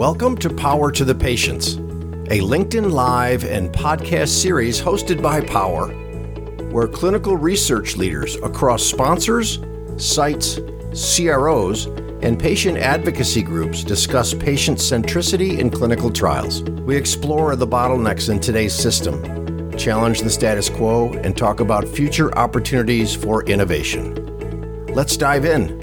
Welcome to Power to the Patients, a LinkedIn Live and podcast series hosted by Power, where clinical research leaders across sponsors, sites, CROs, and patient advocacy groups discuss patient centricity in clinical trials. We explore the bottlenecks in today's system, challenge the status quo, and talk about future opportunities for innovation. Let's dive in.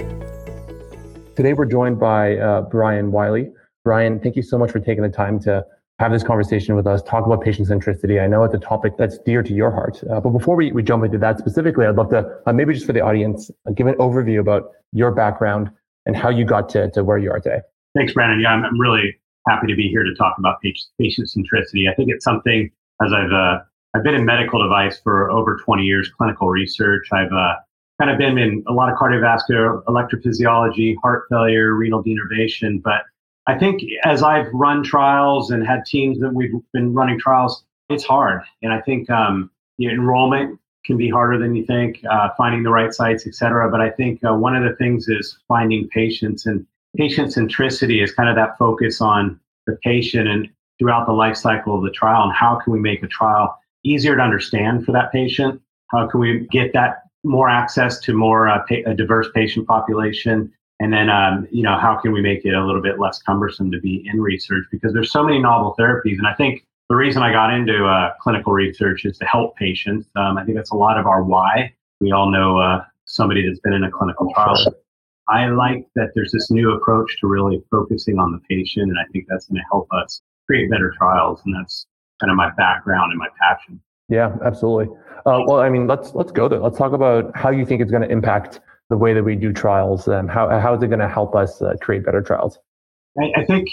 Today, we're joined by uh, Bryan Wylie. Bryan, thank you so much for taking the time to have this conversation with us, talk about patient centricity. I know it's a topic that's dear to your heart. Uh, but before we, we jump into that specifically, I'd love to uh, maybe just for the audience, uh, give an overview about your background and how you got to, to where you are today. Thanks, Brandon. Yeah, I'm, I'm really happy to be here to talk about patient, patient centricity. I think it's something, as I've, uh, I've been in medical device for over 20 years, clinical research. I've uh, kind of been in a lot of cardiovascular, electrophysiology, heart failure, renal denervation. But I think as I've run trials and had teams that we've been running trials, it's hard. And I think um, enrollment can be harder than you think, uh, finding the right sites, et cetera. But I think uh, one of the things is finding patients and patient centricity is kind of that focus on the patient and throughout the life cycle of the trial and how can we make a trial easier to understand for that patient? How can we get that more access to more uh, pa- a diverse patient population and then um, you know how can we make it a little bit less cumbersome to be in research? Because there's so many novel therapies and i think the reason i got into uh, clinical research is to help patients. Um, i think that's a lot of our why. We all know uh, somebody that's been in a clinical trial. I like that there's this new approach to really focusing on the patient and i think that's going to help us create better trials and that's kind of my background and my passion. Yeah absolutely. Uh, well, I mean, let's let's go there. Let's talk about how you think it's going to impact the way that we do trials, and how how is it going to help us uh, create better trials? I, I, think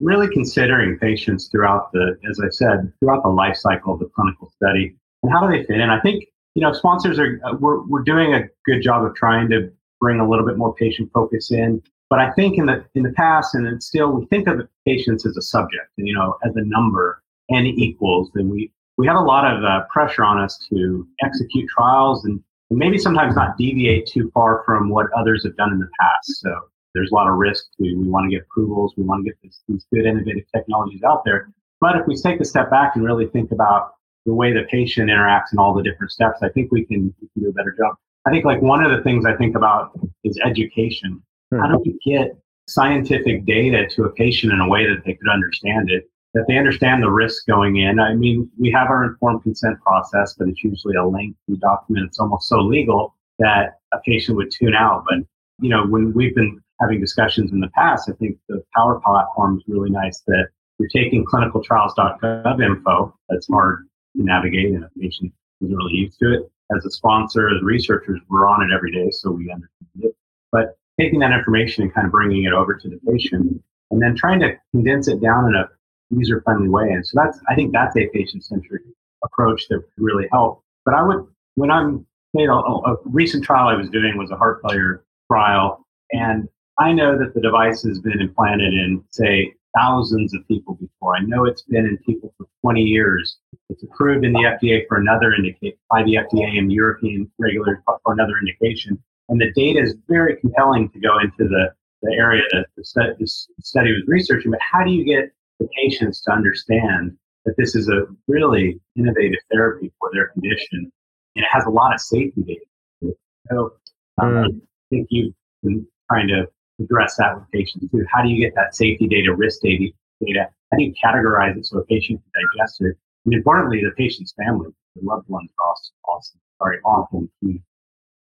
really considering patients throughout the, as I said, throughout the life cycle of the clinical study, and how do they fit in. I think you know sponsors are uh, we're we're doing a good job of trying to bring a little bit more patient focus in. But I think in the in the past, and still, we think of patients as a subject, and you know, as a number, n equals, and we we have a lot of uh, pressure on us to execute trials and, and maybe sometimes not deviate too far from what others have done in the past. So there's a lot of risk to we want to get approvals, we want to get this, these good innovative technologies out there. But if we take a step back and really think about the way the patient interacts in all the different steps, I think we can, we can do a better job. I think like one of the things I think about is education. Hmm. How do we get scientific data to a patient in a way that they could understand it that they understand the risk going in. I mean, we have our informed consent process, but it's usually a lengthy document. It's almost so legal that a patient would tune out. But, you know, when we've been having discussions in the past, I think the Power platform is really nice that you're taking clinicaltrials.gov info that's hard to navigate and a patient isn't really used to it. As a sponsor, as researchers, we're on it every day, so we understand it. But taking that information and kind of bringing it over to the patient and then trying to condense it down in a user friendly way. And so that's, I think that's a patient centric approach that really help. But I would, when I'm, you know, a, a recent trial I was doing was a heart failure trial. And I know that the device has been implanted in, say, thousands of people before. I know it's been in people for 20 years. It's approved in the FDA for another indication, by the FDA and European regulators for another indication. And the data is very compelling to go into the, the area that the study was researching. But how do you get the patients to understand that this is a really innovative therapy for their condition, and it has a lot of safety data. So um, mm. I think you've been trying to address that with patients too. How do you get that safety data, risk data? data? How do you categorize it so a patient can digest it? And importantly, the patient's family, the loved ones, are also, sorry, often key.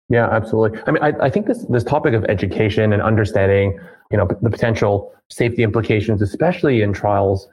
Yeah, absolutely. I mean, I, I think this this topic of education and understanding, you know, the potential safety implications, especially in trials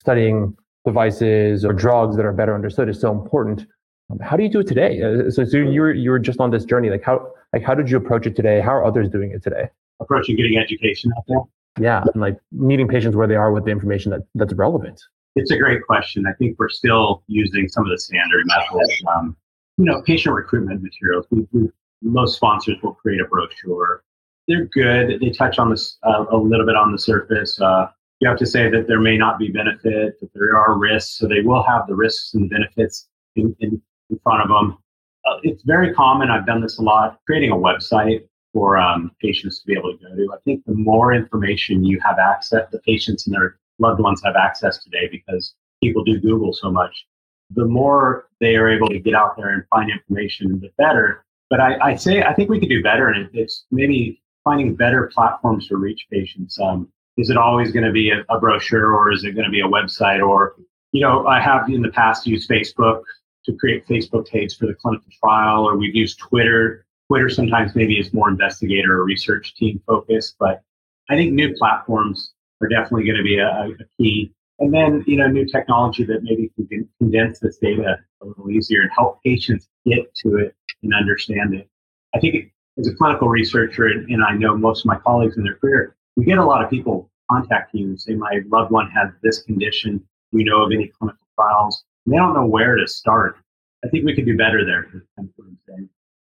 studying devices or drugs that are better understood, is so important. Um, how do you do it today? Uh, so, so you were you were just on this journey. Like how like how did you approach it today? How are others doing it today? Approaching getting education out there. Yeah, and like meeting patients where they are with the information that, that's relevant. It's a great question. I think we're still using some of the standard methods. Um, you know, patient recruitment materials. We, we, most sponsors will create a brochure they're good. They touch on this uh, a little bit on the surface. Uh, you have to say that there may not be benefit, that there are risks. So they will have the risks and the benefits in, in, in front of them. Uh, it's very common. I've done this a lot, creating a website for um, patients to be able to go to. I think the more information you have access, the patients and their loved ones have access today because people do Google so much. The more they are able to get out there and find information, the better. But I, I say I think we could do better, and it's maybe finding better platforms to reach patients. Um, is it always going to be a, a brochure, or is it going to be a website? Or you know, I have in the past used Facebook to create Facebook pages for the clinical trial, or we've used Twitter. Twitter sometimes maybe is more investigator or research team focused, but I think new platforms are definitely going to be a, a key. And then, you know, new technology that maybe can condense this data a little easier and help patients get to it and understand it. I think as a clinical researcher, and, and I know most of my colleagues in their career, we get a lot of people contact you and say, my loved one has this condition. We know of any clinical trials. And they don't know where to start. I think we could do better there.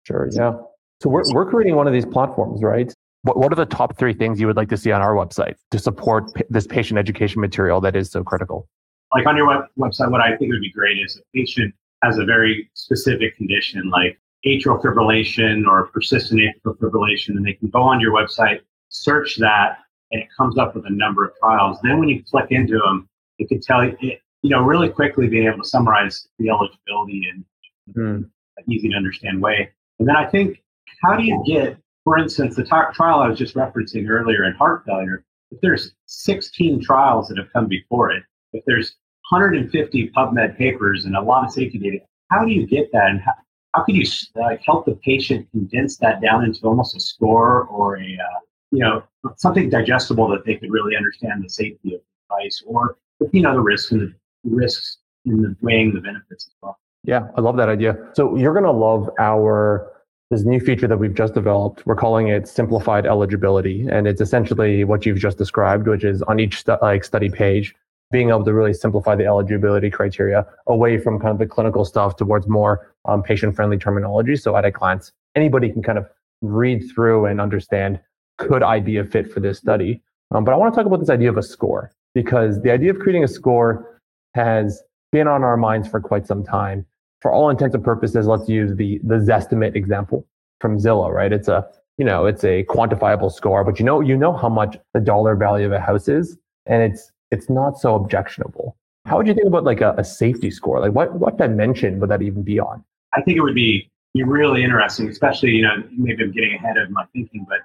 Sure. Yeah. So we're, we're creating one of these platforms, right? What, what are the top three things you would like to see on our website to support p- this patient education material that is so critical? Like on your web- website, what I think would be great is a patient has a very specific condition like atrial fibrillation or persistent atrial fibrillation, and they can go on your website, search that, and it comes up with a number of trials. Then when you click into them, it can tell you, it, you know, really quickly being able to summarize the eligibility in mm. an easy to understand way. And then I think, how do you get, for instance, the t- trial I was just referencing earlier in heart failure, if there's 16 trials that have come before it, if there's 150 PubMed papers and a lot of safety data, how do you get that? And how, how can you uh, help the patient condense that down into almost a score or a, uh, you know, something digestible that they could really understand the safety of the device or, you know, the risks and the risks in the weighing the benefits as well. Yeah, I love that idea. So you're going to love our this new feature that we've just developed. We're calling it simplified eligibility, and it's essentially what you've just described, which is on each stu- like study page, being able to really simplify the eligibility criteria away from kind of the clinical stuff towards more um, patient-friendly terminology. So at a glance, anybody can kind of read through and understand: could I be a fit for this study? Um, but I want to talk about this idea of a score because the idea of creating a score has been on our minds for quite some time. For all intents and purposes, let's use the the Zestimate example from Zillow, right? It's a you know it's a quantifiable score, but you know you know how much the dollar value of a house is, and it's it's not so objectionable. How would you think about like a, a safety score? Like what what dimension would that even be on? I think it would be be really interesting, especially you know maybe I'm getting ahead of my thinking, but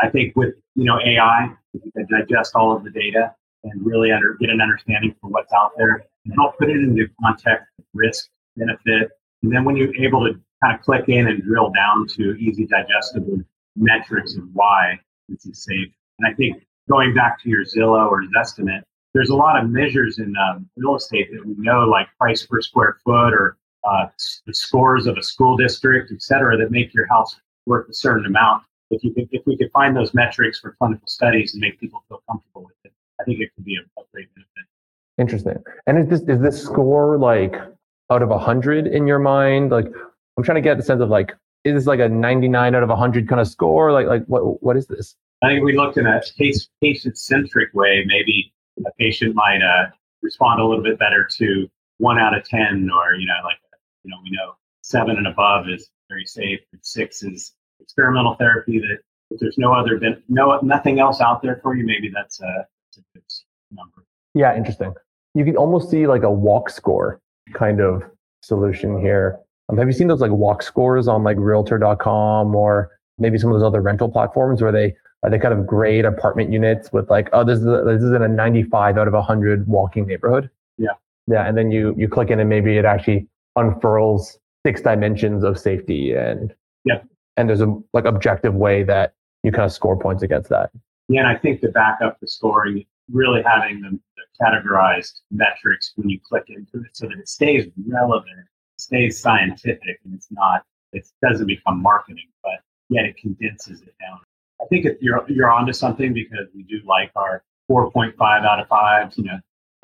I think with you know AI, you can digest all of the data and really under, get an understanding for what's out there and help put it into context, risk, benefit. And then when you're able to kind of click in and drill down to easy digestible metrics of why this is safe. And I think going back to your Zillow or Zestimate, there's a lot of measures in um, real estate that we know, like price per square foot or uh, the scores of a school district, et cetera, that make your house worth a certain amount. If you could, if we could find those metrics for clinical studies and make people feel comfortable with it, I think it could be a, a great benefit. Interesting. And is this is this score like out of a hundred in your mind? Like I'm trying to get the sense of like, is this like a 99 out of 100 kind of score? Like like what what is this? I think we looked in a case patient centric way. Maybe patient might uh, respond a little bit better to one out of 10, or you know, like you know, we know seven and above is very safe. Six is experimental therapy that if there's no other no nothing else out there for you, maybe that's a number. Yeah, interesting. You can almost see like a walk score kind of solution here. Um, have you seen those like walk scores on like realtor.com or maybe some of those other rental platforms where they uh, they kind of grade apartment units with like, oh, this is a, this is in a 95 out of 100 walking neighborhood. Yeah. Yeah, and then you you click in and maybe it actually unfurls six dimensions of safety and yeah, and there's a like objective way that you kind of score points against that. Yeah, and I think to back up the scoring, really having the, the categorized metrics when you click into it so that it stays relevant, stays scientific, and it's not, it doesn't become marketing, but yet it condenses it down. I think if you're you're onto something because we do like our 4.5 out of fives. You know,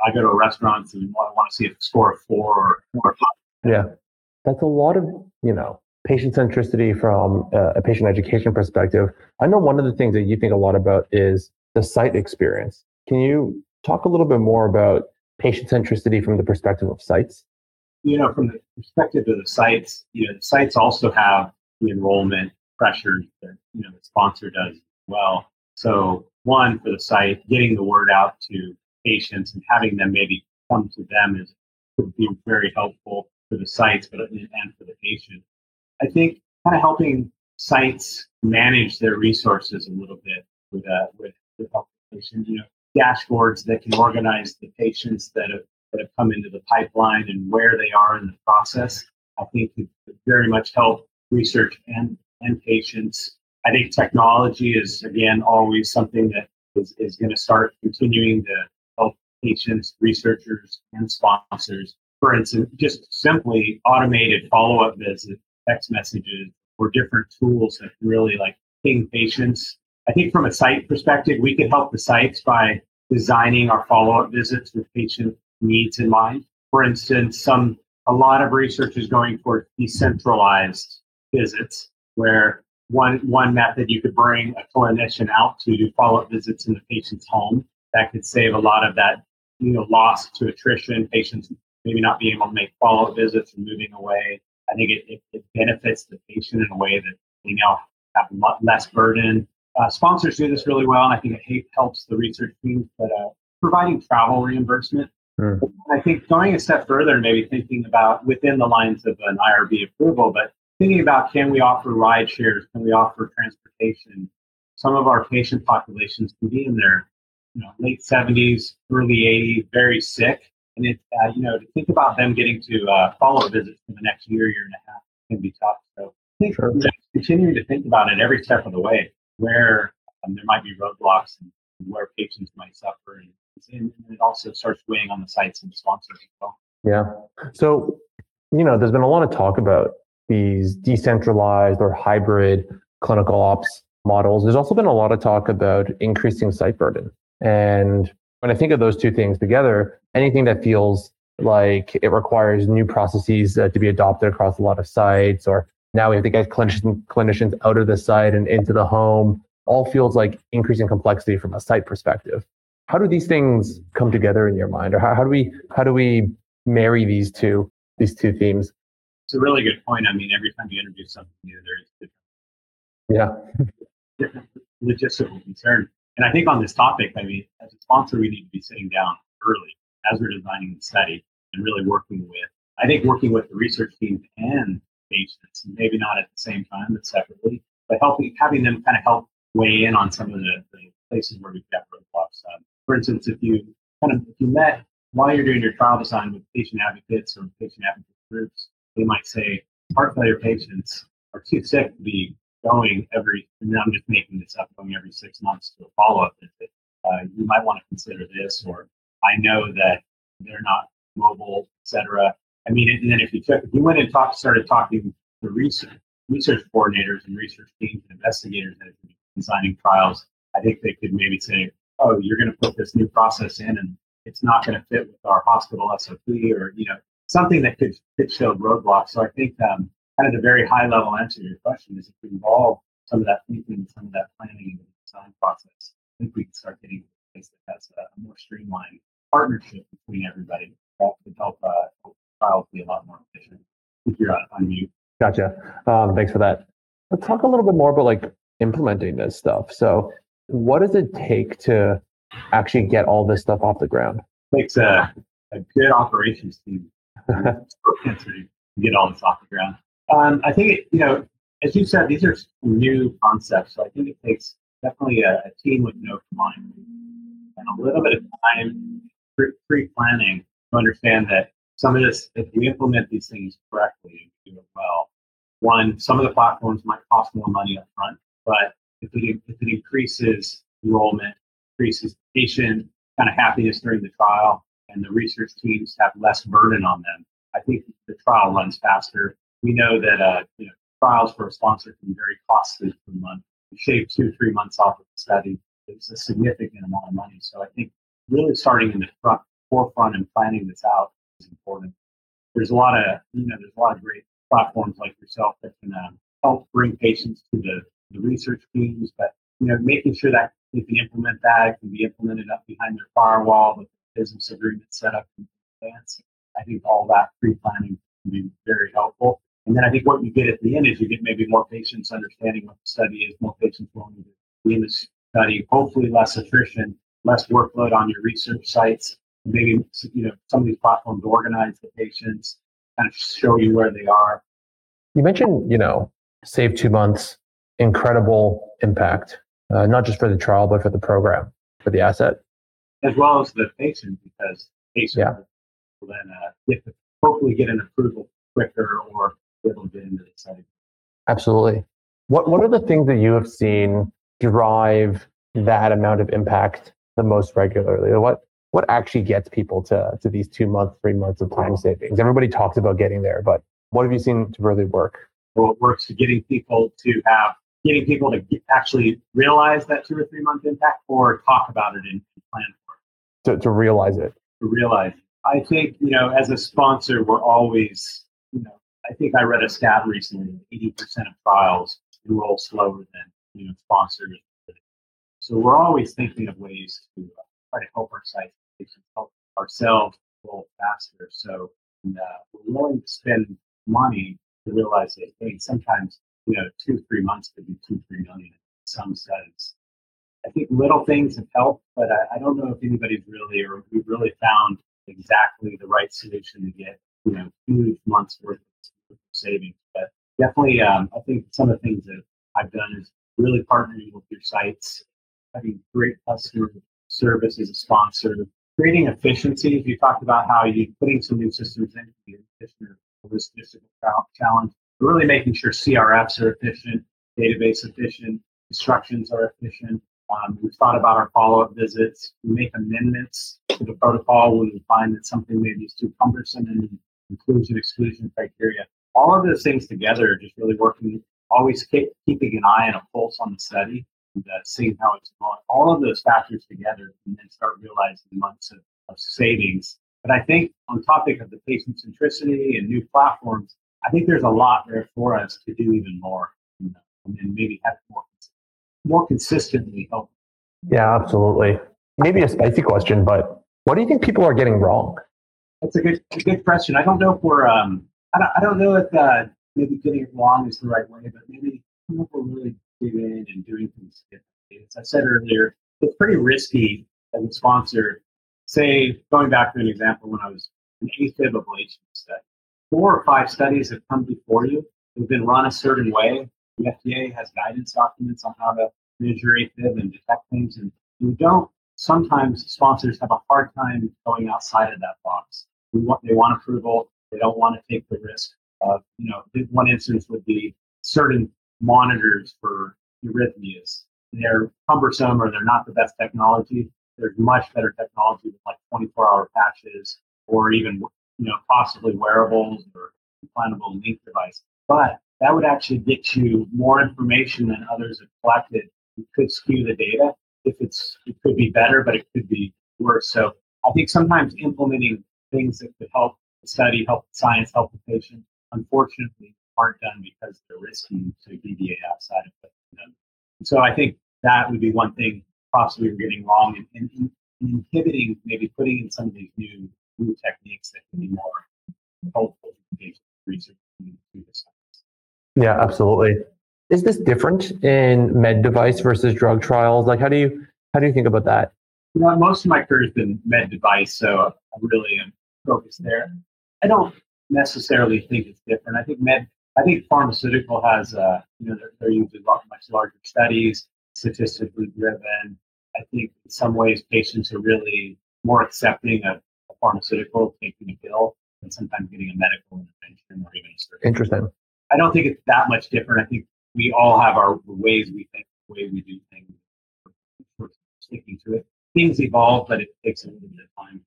I go to a restaurant and I want to see a score of four or, or five. Yeah, that's a lot of you know patient centricity from uh, a patient education perspective. I know one of the things that you think a lot about is the site experience. Can you talk a little bit more about patient centricity from the perspective of sites? You know, from the perspective of the sites, you know, the sites also have the enrollment pressures that you know the sponsor does as well. So one for the site, getting the word out to patients and having them maybe come to them is would be very helpful for the sites, but and for the patient. I think kind of helping sites manage their resources a little bit with uh, with, help patients. You know, dashboards that can organize the patients that have that have come into the pipeline and where they are in the process. I think could very much help research and and patients. I think technology is again always something that is, is going to start continuing to help patients, researchers, and sponsors. For instance, just simply automated follow-up visits, text messages, or different tools that really like ping patients. I think from a site perspective, we could help the sites by designing our follow-up visits with patient needs in mind. For instance, some a lot of research is going for decentralized visits, where one one method you could bring a clinician out to do follow-up visits in the patient's home. That could save a lot of that, you know, loss to attrition, patients maybe not being able to make follow-up visits and moving away. I think it, it, it benefits the patient in a way that they now have less burden. Uh, sponsors do this really well, and I think it helps the research teams. But uh, providing travel reimbursement, mm. I think going a step further and maybe thinking about within the lines of an IRB approval, but thinking about can we offer ride shares? Can we offer transportation? Some of our patient populations can be in their you know, late 70s, early 80s, very sick. And it, uh, you know, to think about them getting to uh, follow visits for the next year, year and a half can be tough. So I think sure. continuing to think about it every step of the way, where um, there might be roadblocks and where patients might suffer. And, and it also starts weighing on the sites and the sponsors as well. Yeah. So, you know, there's been a lot of talk about these decentralized or hybrid clinical ops models. There's also been a lot of talk about increasing site burden. And when I think of those two things together, anything that feels like it requires new processes uh, to be adopted across a lot of sites, or now we have to get clinician, clinicians out of the site and into the home, all feels like increasing complexity from a site perspective. How do these things come together in your mind, or how, how do we how do we marry these two these two themes? It's a really good point. I mean, every time you introduce something new, there's different, yeah logistical concern. And I think on this topic, I mean, as a sponsor, we need to be sitting down early as we're designing the study and really working with, I think working with the research team and patients, maybe not at the same time, but separately, but helping, having them kind of help weigh in on some of the, the places where we've got roadblocks. Um, for instance, if you kind of, if you met while you're doing your trial design with patient advocates or patient advocate groups, they might say heart failure patients are too sick to be going every, and I'm just making this up, going every six months to a follow up visit. Uh, you might want to consider this, or I know that they're not mobile, etc. I mean, and then if you took, if you went and talked, started talking to research research coordinators and research teams and investigators that are designing trials, I think they could maybe say, "Oh, you're going to put this new process in, and it's not going to fit with our hospital SOP," or you know, something that could could show roadblocks. So I think um, kind of the very high level answer to your question is if we involve some of that thinking, some of that planning in the design process, I think we can start getting to a place that has a more streamlined partnership between everybody that could help uh, trials be a lot more efficient. You're on, on mute. Gotcha. Um, thanks for that. Let's talk a little bit more about like implementing this stuff. So, what does it take to actually get all this stuff off the ground? It takes a, a good operations team get all this off the ground. Um, I think, it, you know, as you said, these are new concepts. So I think it takes definitely a, a team with no mind and a little bit of time pre planning to understand that some of this, if we implement these things correctly do it well, one, some of the platforms might cost more money up front, but if it, if it increases enrollment, increases patient kind of happiness during the trial, and the research teams have less burden on them, I think the trial runs faster we know that uh, you know, trials for a sponsor can be very costly per month. You shave two, three months off of the study. It's a significant amount of money. So I think really starting in the front, forefront and planning this out is important. There's a lot of, you know, there's a lot of great platforms like yourself that can uh, help bring patients to the, the research teams, but, you know, making sure that they can implement that, it can be implemented up behind their firewall business agreement set up in advance. I think all that pre-planning can be very helpful. And then I think what you get at the end is you get maybe more patients understanding what the study is, more patients willing to be in the study, hopefully less attrition. less workload on your research sites. Maybe you know some of these platforms organize the patients, kind of show you where they are. You mentioned, you know, save two months, incredible impact, uh, not just for the trial, but for the program, for the asset. As well as the patient, because patient yeah. will then uh, get to hopefully get an approval quicker or be able to get into the study. Absolutely. What What are the things that you have seen drive that amount of impact the most regularly? What What actually gets people to to these two months, three months of time savings? Everybody talks about getting there, but what have you seen to really work? Well, it works to getting people to have getting people to get, actually realize that two or three month impact, or talk about it and plan. To to realize it. To realize. I think you know, as a sponsor, we're always you know. I think I read a stat recently: eighty percent of trials enroll slower than you know sponsors. So we're always thinking of ways to uh, try to help our sites, help ourselves roll faster. So and, uh, we're willing to spend money to realize that hey, sometimes you know two three months could be two three million in some studies. I think little things have helped, but I, I don't know if anybody's really or we've really found exactly the right solution to get you know huge months worth of savings. But definitely, um, I think some of the things that I've done is really partnering with your sites, having great customer service as a sponsor, creating efficiencies. You talked about how you putting some new systems in to be efficient this logistical challenge. Really making sure CRFs are efficient, database efficient, instructions are efficient. Um, we've thought about our follow-up visits. We make amendments to the protocol when we find that something maybe is too cumbersome in inclusion exclusion criteria. All of those things together are just really working. Always keep, keeping an eye and a pulse on the study and uh, seeing how it's going. All of those factors together, and then start realizing months of, of savings but I think on topic of the patient centricity and new platforms, I think there's a lot there for us to do even more you know, and maybe have more more consistently help. Yeah, absolutely. Maybe a spicy question, but what do you think people are getting wrong? That's a good a good question. I don't know if we're um I don't, I don't know if uh, maybe getting it wrong is the right way, but maybe we're really digging and doing things differently. As I said earlier, it's pretty risky as a sponsor say, going back to an example when I was an AFib ablation study, four or five studies have come before you. They've been run a certain way. The FDA has guidance documents on how to measure AFib and detect things, and we don't. Sometimes sponsors have a hard time going outside of that box. They want, they want approval. They don't want to take the risk of, you know, one instance would be certain monitors for arrhythmias. They're cumbersome or they're not the best technology there's much better technology with like 24 hour patches or even you know possibly wearables or implantable link device. But that would actually get you more information than others have collected. It could skew the data. If it's it could be better, but it could be worse. So I think sometimes implementing things that could help the study, help the science, help the patient, unfortunately aren't done because they're risky to deviate outside of it. So I think that would be one thing possibly we're getting wrong and, and, and inhibiting maybe putting in some of these new new techniques that can be more helpful to patient, research Yeah, absolutely. Is this different in med device versus drug trials? Like, how do you how do you think about that? You know, most of my career has been med device, so I really am focused there. I don't necessarily think it's different. I think med, I think pharmaceutical has, uh, you know, they're, they're usually much larger studies statistically driven. I think in some ways patients are really more accepting of a pharmaceutical taking a pill and sometimes getting a medical intervention or even a surgery. Interesting. I don't think it's that much different. I think we all have our ways we think, the way we do things. We're sticking to it. Things evolve, but it takes a little bit of time.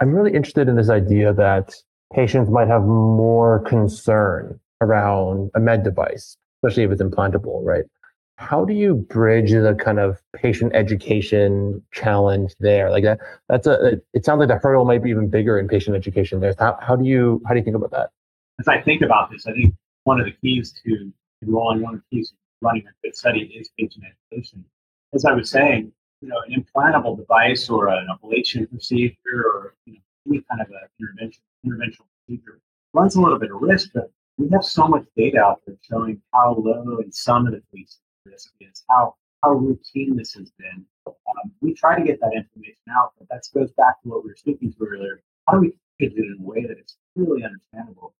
I'm really interested in this idea that patients might have more concern around a med device especially if it's implantable, right? How do you bridge the kind of patient education challenge there? Like that, that's a. It sounds like the hurdle might be even bigger in patient education there. How, how do you how do you think about that? As I think about this, I think one of the keys to enrolling, one of the keys to running a good study is patient education. As I was saying, you know, an implantable device or an ablation procedure or you know, any kind of an intervention interventional procedure runs a little bit of risk, but we have so much data out there showing how low the cases risk is, how how routine this has been. Um, we try to get that information out, but that goes back to what we were speaking to earlier. How do we package it in a way that it's really understandable?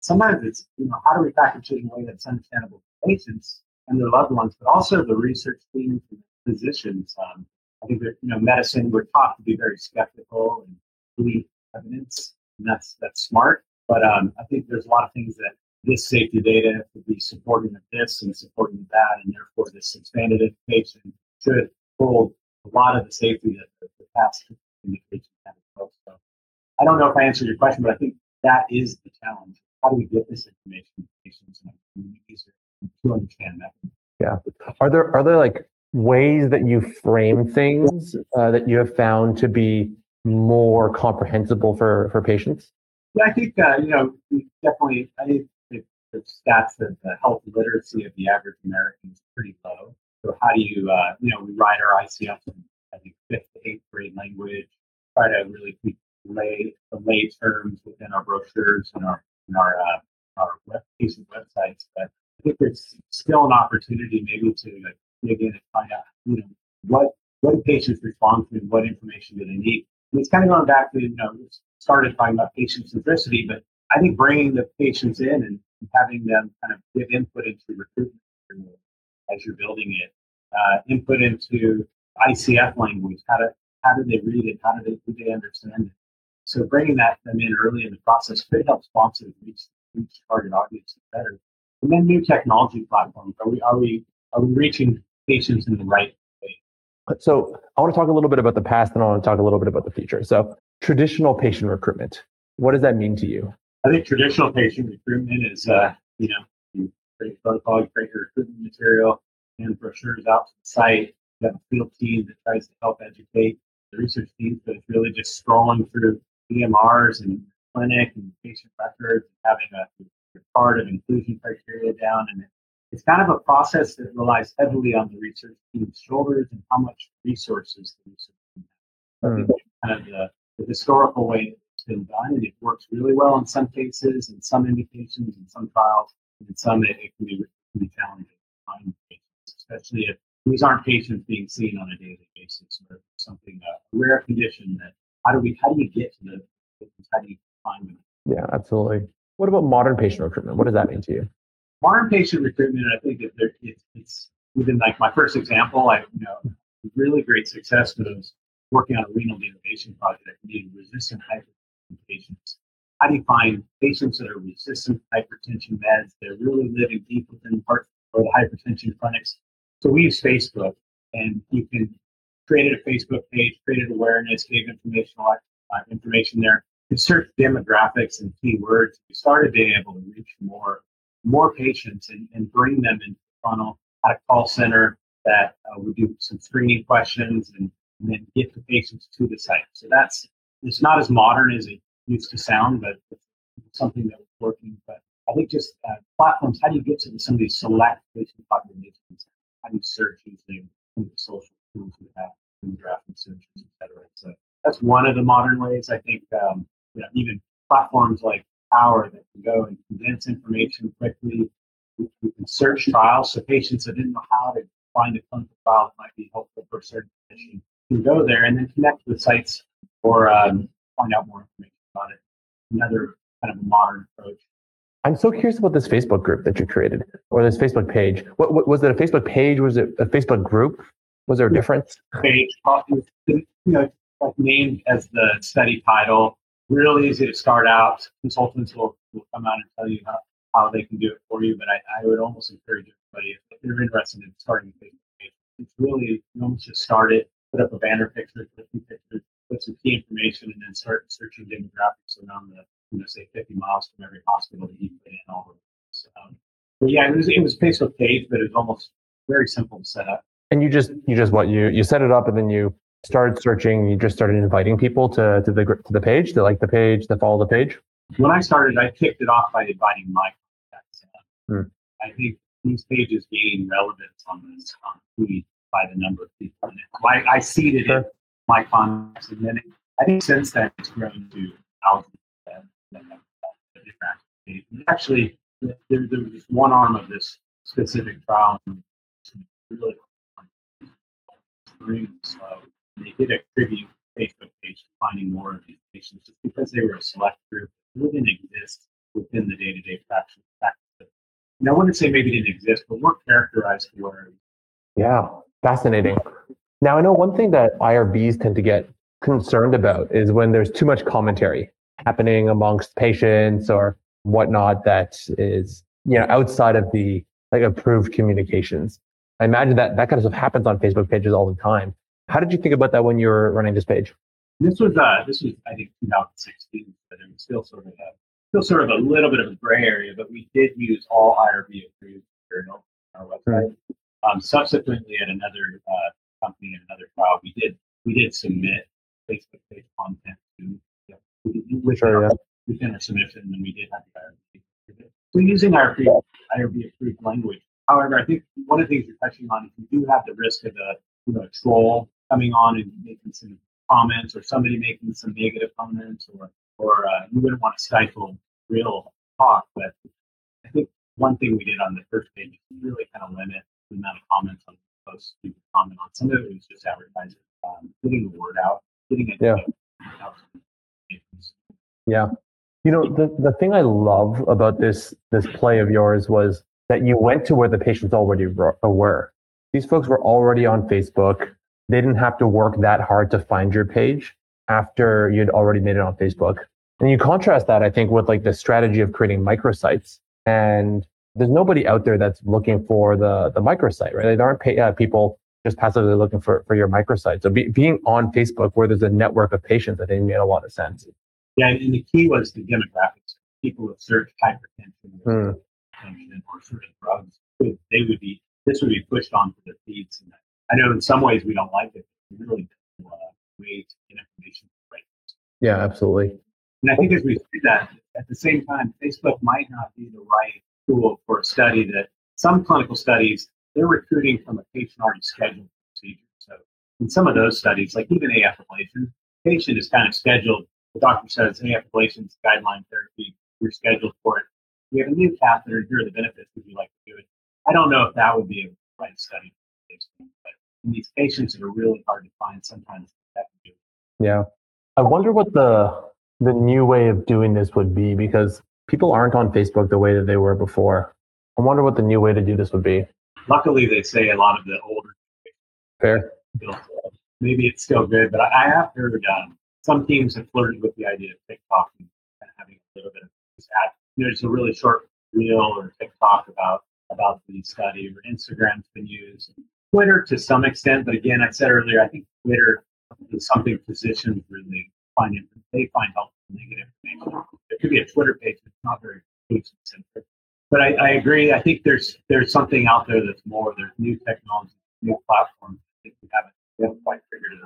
Sometimes it's, you know, how do we package it in a way that's understandable to patients and their loved ones, but also the research teams and physicians. Um, I think that, you know, medicine, we're taught to be very skeptical and believe evidence, and that's that's smart. But um, I think there's a lot of things that this safety data could be supporting of this and supporting that, and therefore this expanded education should hold a lot of the safety that the, the past indications have So I don't know if I answered your question, but I think that is the challenge. How do we get this information to patients and communities to understand that? Yeah. Are there are there like ways that you frame things uh, that you have found to be more comprehensible for for patients? Yeah, I think uh, you know definitely. I think the, the stats that the health literacy of the average American is pretty low. So how do you uh, you know we write our ICF in I think fifth to eighth grade language. Try to really lay the lay terms within our brochures and our and our uh, our web patient websites. But I think there's still an opportunity maybe to dig in and find out you know what what patients respond to and what information do they need and it's kind of going back to, you know, started talking about patient centricity, but I think bringing the patients in and having them kind of give input into recruitment as you're building it, uh, input into ICF language, how to how do they read it, how do they do they understand it. So bringing that them in early in the process could help sponsors reach reach target audience better. And then new technology platforms. Are we are we are we reaching patients in the right way? so I want to talk a little bit about the past and I want to talk a little bit about the future. So traditional patient recruitment, what does that mean to you? I think traditional patient recruitment is, uh, you know, you create protocol, you create your recruitment material, and brochures out to the site. You have a field team that tries to help educate the research team, but it's really just scrolling through EMRs and clinic and patient records, having a part of inclusion criteria down, and it's kind of a process that relies heavily on the research team's shoulders and how much resources the research team has. Mm. kind of the, the, historical way it's been done, and it works really well in some cases, in some indications, in some trials, and in some it, it can, be, can be challenging patients, especially if these aren't patients being seen on a daily basis or something a rare condition that how do we how do you get to the? How do you find them? Yeah, absolutely. What about modern patient recruitment? What does that mean to you? Modern patient recruitment, I think that there, it's, it's even like my first example, I you know really great success was working on a renal denervation project needing resistant hypertension patients. How do you find patients that are resistant to hypertension meds? They're really living deep within parts of the hypertension clinics. So we use Facebook, and you can create a Facebook page, created awareness, gave information, information there. You search demographics and keywords. We started being able to reach more more patients and, and bring them into the funnel at a call center that uh, would do some screening questions and, and, then get the patients to the site. So that's it's not as modern as it used to sound, but it's something that was working. But I think just uh, platforms, how do you get to some of these select patient populations? How do you search using some of the social tools we have, demographic searches, et cetera? So that's one of the modern ways. I think um, you know, even platforms like power that can go and condense information quickly. We can search trials, so patients that didn't know how to find a clinical trial that might be helpful for a certain condition can go there and then connect with sites or um, find out more information about it. Another kind of modern approach. I'm so curious about this Facebook group that you created, or this Facebook page. What, what was it? A Facebook page? Was it a Facebook group? Was there a difference? Page, you know, like named as the study title real easy to start out. Consultants will, will come out and tell you how, how they can do it for you, but I, I would almost encourage everybody if you're interested in starting a Facebook page, it's really you almost just start it, put up a banner picture, put a few pictures, put some key information, and then start searching demographics around the you know say 50 miles from every hospital that you put in all of. Um, but yeah, it was it was Facebook page, but it was almost very simple to set up. And you just you just what you you set it up and then you started searching, you just started inviting people to, to the to the page, to like the page, to follow the page? When I started, I kicked it off by inviting my contacts. Hmm. I think these pages gain relevance on this on tweet by the number of people in it. I, I seeded sure. it, my contacts, and then it, I think since then it's grown to thousands Actually, there, there was one arm of this specific trial really slow. And uh, they did attribute Facebook page finding more of these patients just because they were a select group that didn't exist within the day-to-day practice. And I wouldn't say maybe didn't exist, but weren't characterized for. Yeah, fascinating. Now I know one thing that IRBs tend to get concerned about is when there's too much commentary happening amongst patients or whatnot that is you know outside of the like approved communications. I imagine that that kind of stuff happens on Facebook pages all the time. How did you think about that when you were running this page? This was uh, this was I think 2016, but it was still sort of a still sort of a little bit of a gray area. But we did use all IRB approved material on our website. Um, subsequently, at another uh, company and another trial, we did we did submit Facebook page content to yeah, within, Sure, our, yeah. within our submission, and we did have the IRB. So using our IRB approved language. However, I think one of the things you're touching on is you do have the risk of a you know a troll coming on and making some comments, or somebody making some negative comments, or or uh, you wouldn't want to stifle real talk. But I think one thing we did on the first page is really kind of limit the amount of comments on the posts you could comment on. Some of it was just advertising, um, getting the word out, getting it Yeah. out. Yeah. You know, the, the thing I love about this this play of yours was that you went to where the patients already were. These folks were already on Facebook. They didn't have to work that hard to find your page after you'd already made it on Facebook. And you contrast that, I think, with like the strategy of creating microsites. And there's nobody out there that's looking for the the microsite, right? There aren't pay, uh, people just passively looking for, for your microsite. So be, being on Facebook where there's a network of patients, I think made a lot of sense. Yeah, and the key was the demographics. People with search hypertension, or Or certain drugs, they would be this would be pushed onto their feeds. And I know in some ways we don't like it. But really uh, ways to get information right. Yeah, absolutely. And I think as we see that, at the same time, Facebook might not be the right tool for a study that some clinical studies, they're recruiting from a patient already scheduled procedure. So in some of those studies, like even AF ablation, patient is kind of scheduled. The doctor says AF ablation is guideline therapy. You're scheduled for it. We have a new catheter. Here are the benefits. Would you like to do it? I don't know if that would be a right study. But in these patients that are really hard to find, sometimes that can do. Yeah. I wonder what the the new way of doing this would be because people aren't on Facebook the way that they were before. I wonder what the new way to do this would be. Luckily, they say a lot of the older Fair. maybe it's still good, but I, I have heard um, some teams have flirted with the idea of TikTok and having a little bit of add, there's a really short reel or TikTok about about the study, or Instagram's been used, Twitter to some extent, but again, I said earlier, I think Twitter is something physicians really find it, they find helpful negative information. There could be a Twitter page that's not very patient centric. But I, I agree. I think there's there's something out there that's more. There's new technology, new platforms. Think we haven't, we quite figured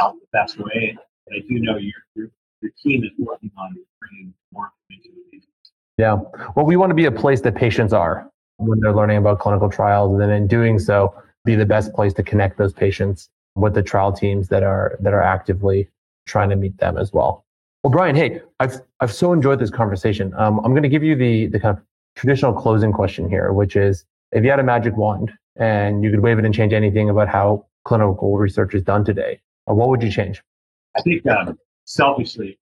out the best way. But I do know your your, your team is working on bringing more information to these. Yeah. Well, we want to be a place that patients are when they're learning about clinical trials, and then in doing so, be the best place to connect those patients with the trial teams that are that are actively trying to meet them as well. Well, Bryan, hey, I've I've so enjoyed this conversation. Um, I'm going to give you the the kind of traditional closing question here, which is if you had a magic wand and you could wave it and change anything about how clinical research is done today, uh, what would you change? I think um, selfishly.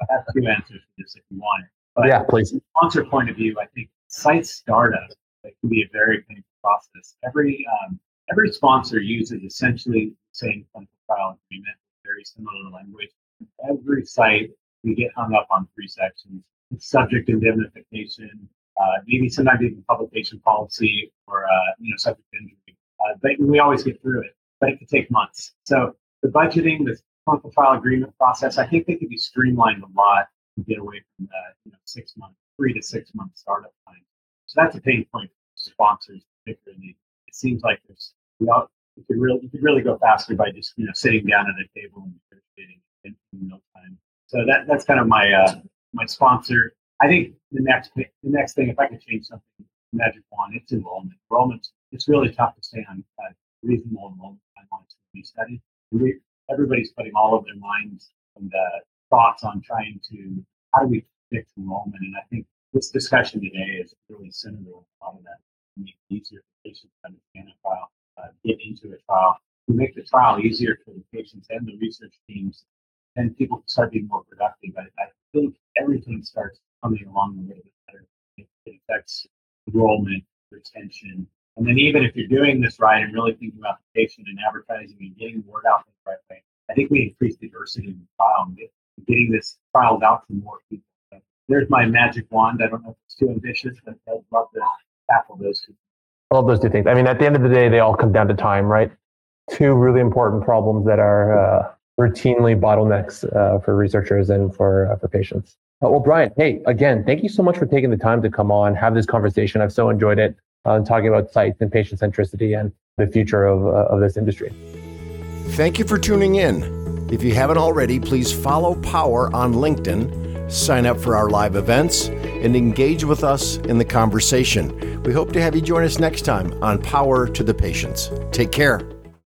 I have two answers for this if you want it. But yeah, please. from a sponsor point of view, I think site startup it can be a very painful process. Every um, every sponsor uses essentially the same clinical trial agreement, very similar language. Every site we get hung up on three sections: It's subject indemnification, uh, maybe sometimes even publication policy, or uh, you know subject injury. Uh, but we always get through it, but it could take months. So the budgeting, the clinical trial agreement process, I think they could be streamlined a lot get away from that, you know six month, three to six month startup time. So that's a pain point for sponsors, particularly. It seems like there's we all you could really you could really go faster by just you know sitting down at a table and negotiating in, no time. So that that's kind of my uh, my sponsor. I think the next the next thing, if I could change something, magic wand, it's enrollment. Enrollment, it's really tough to stay on uh, reasonable enrollment for these studies. We, everybody's putting all of their minds and uh, thoughts on trying to how do we fix enrollment, and I think this discussion today is really centered on a lot of that. Make it easier for patients to understand a trial, uh, get into a trial, we make the trial easier for the patients and the research teams, and people start being more productive. I, I think everything starts coming along the way better. It, it affects enrollment, retention, and then even if you're doing this right and really thinking about the patient and advertising and getting the word out the right way, I think we increase diversity in the trial and getting this filed out to more people. So there's my magic wand. I don't know if it's too ambitious, but I'd love to tackle those two. I love those two things. I mean, at the end of the day, they all come down to time, right? Two really important problems that are uh, routinely bottlenecks uh, for researchers and for uh, for patients. Uh, well, Bryan, hey, again, thank you so much for taking the time to come on, have this conversation. I've so enjoyed it, uh, talking about sites and patient centricity and the future of, uh, of this industry. Thank you for tuning in. If you haven't already, please follow Power on LinkedIn, sign up for our live events, and engage with us in the conversation. We hope to have you join us next time on Power to the Patients. Take care.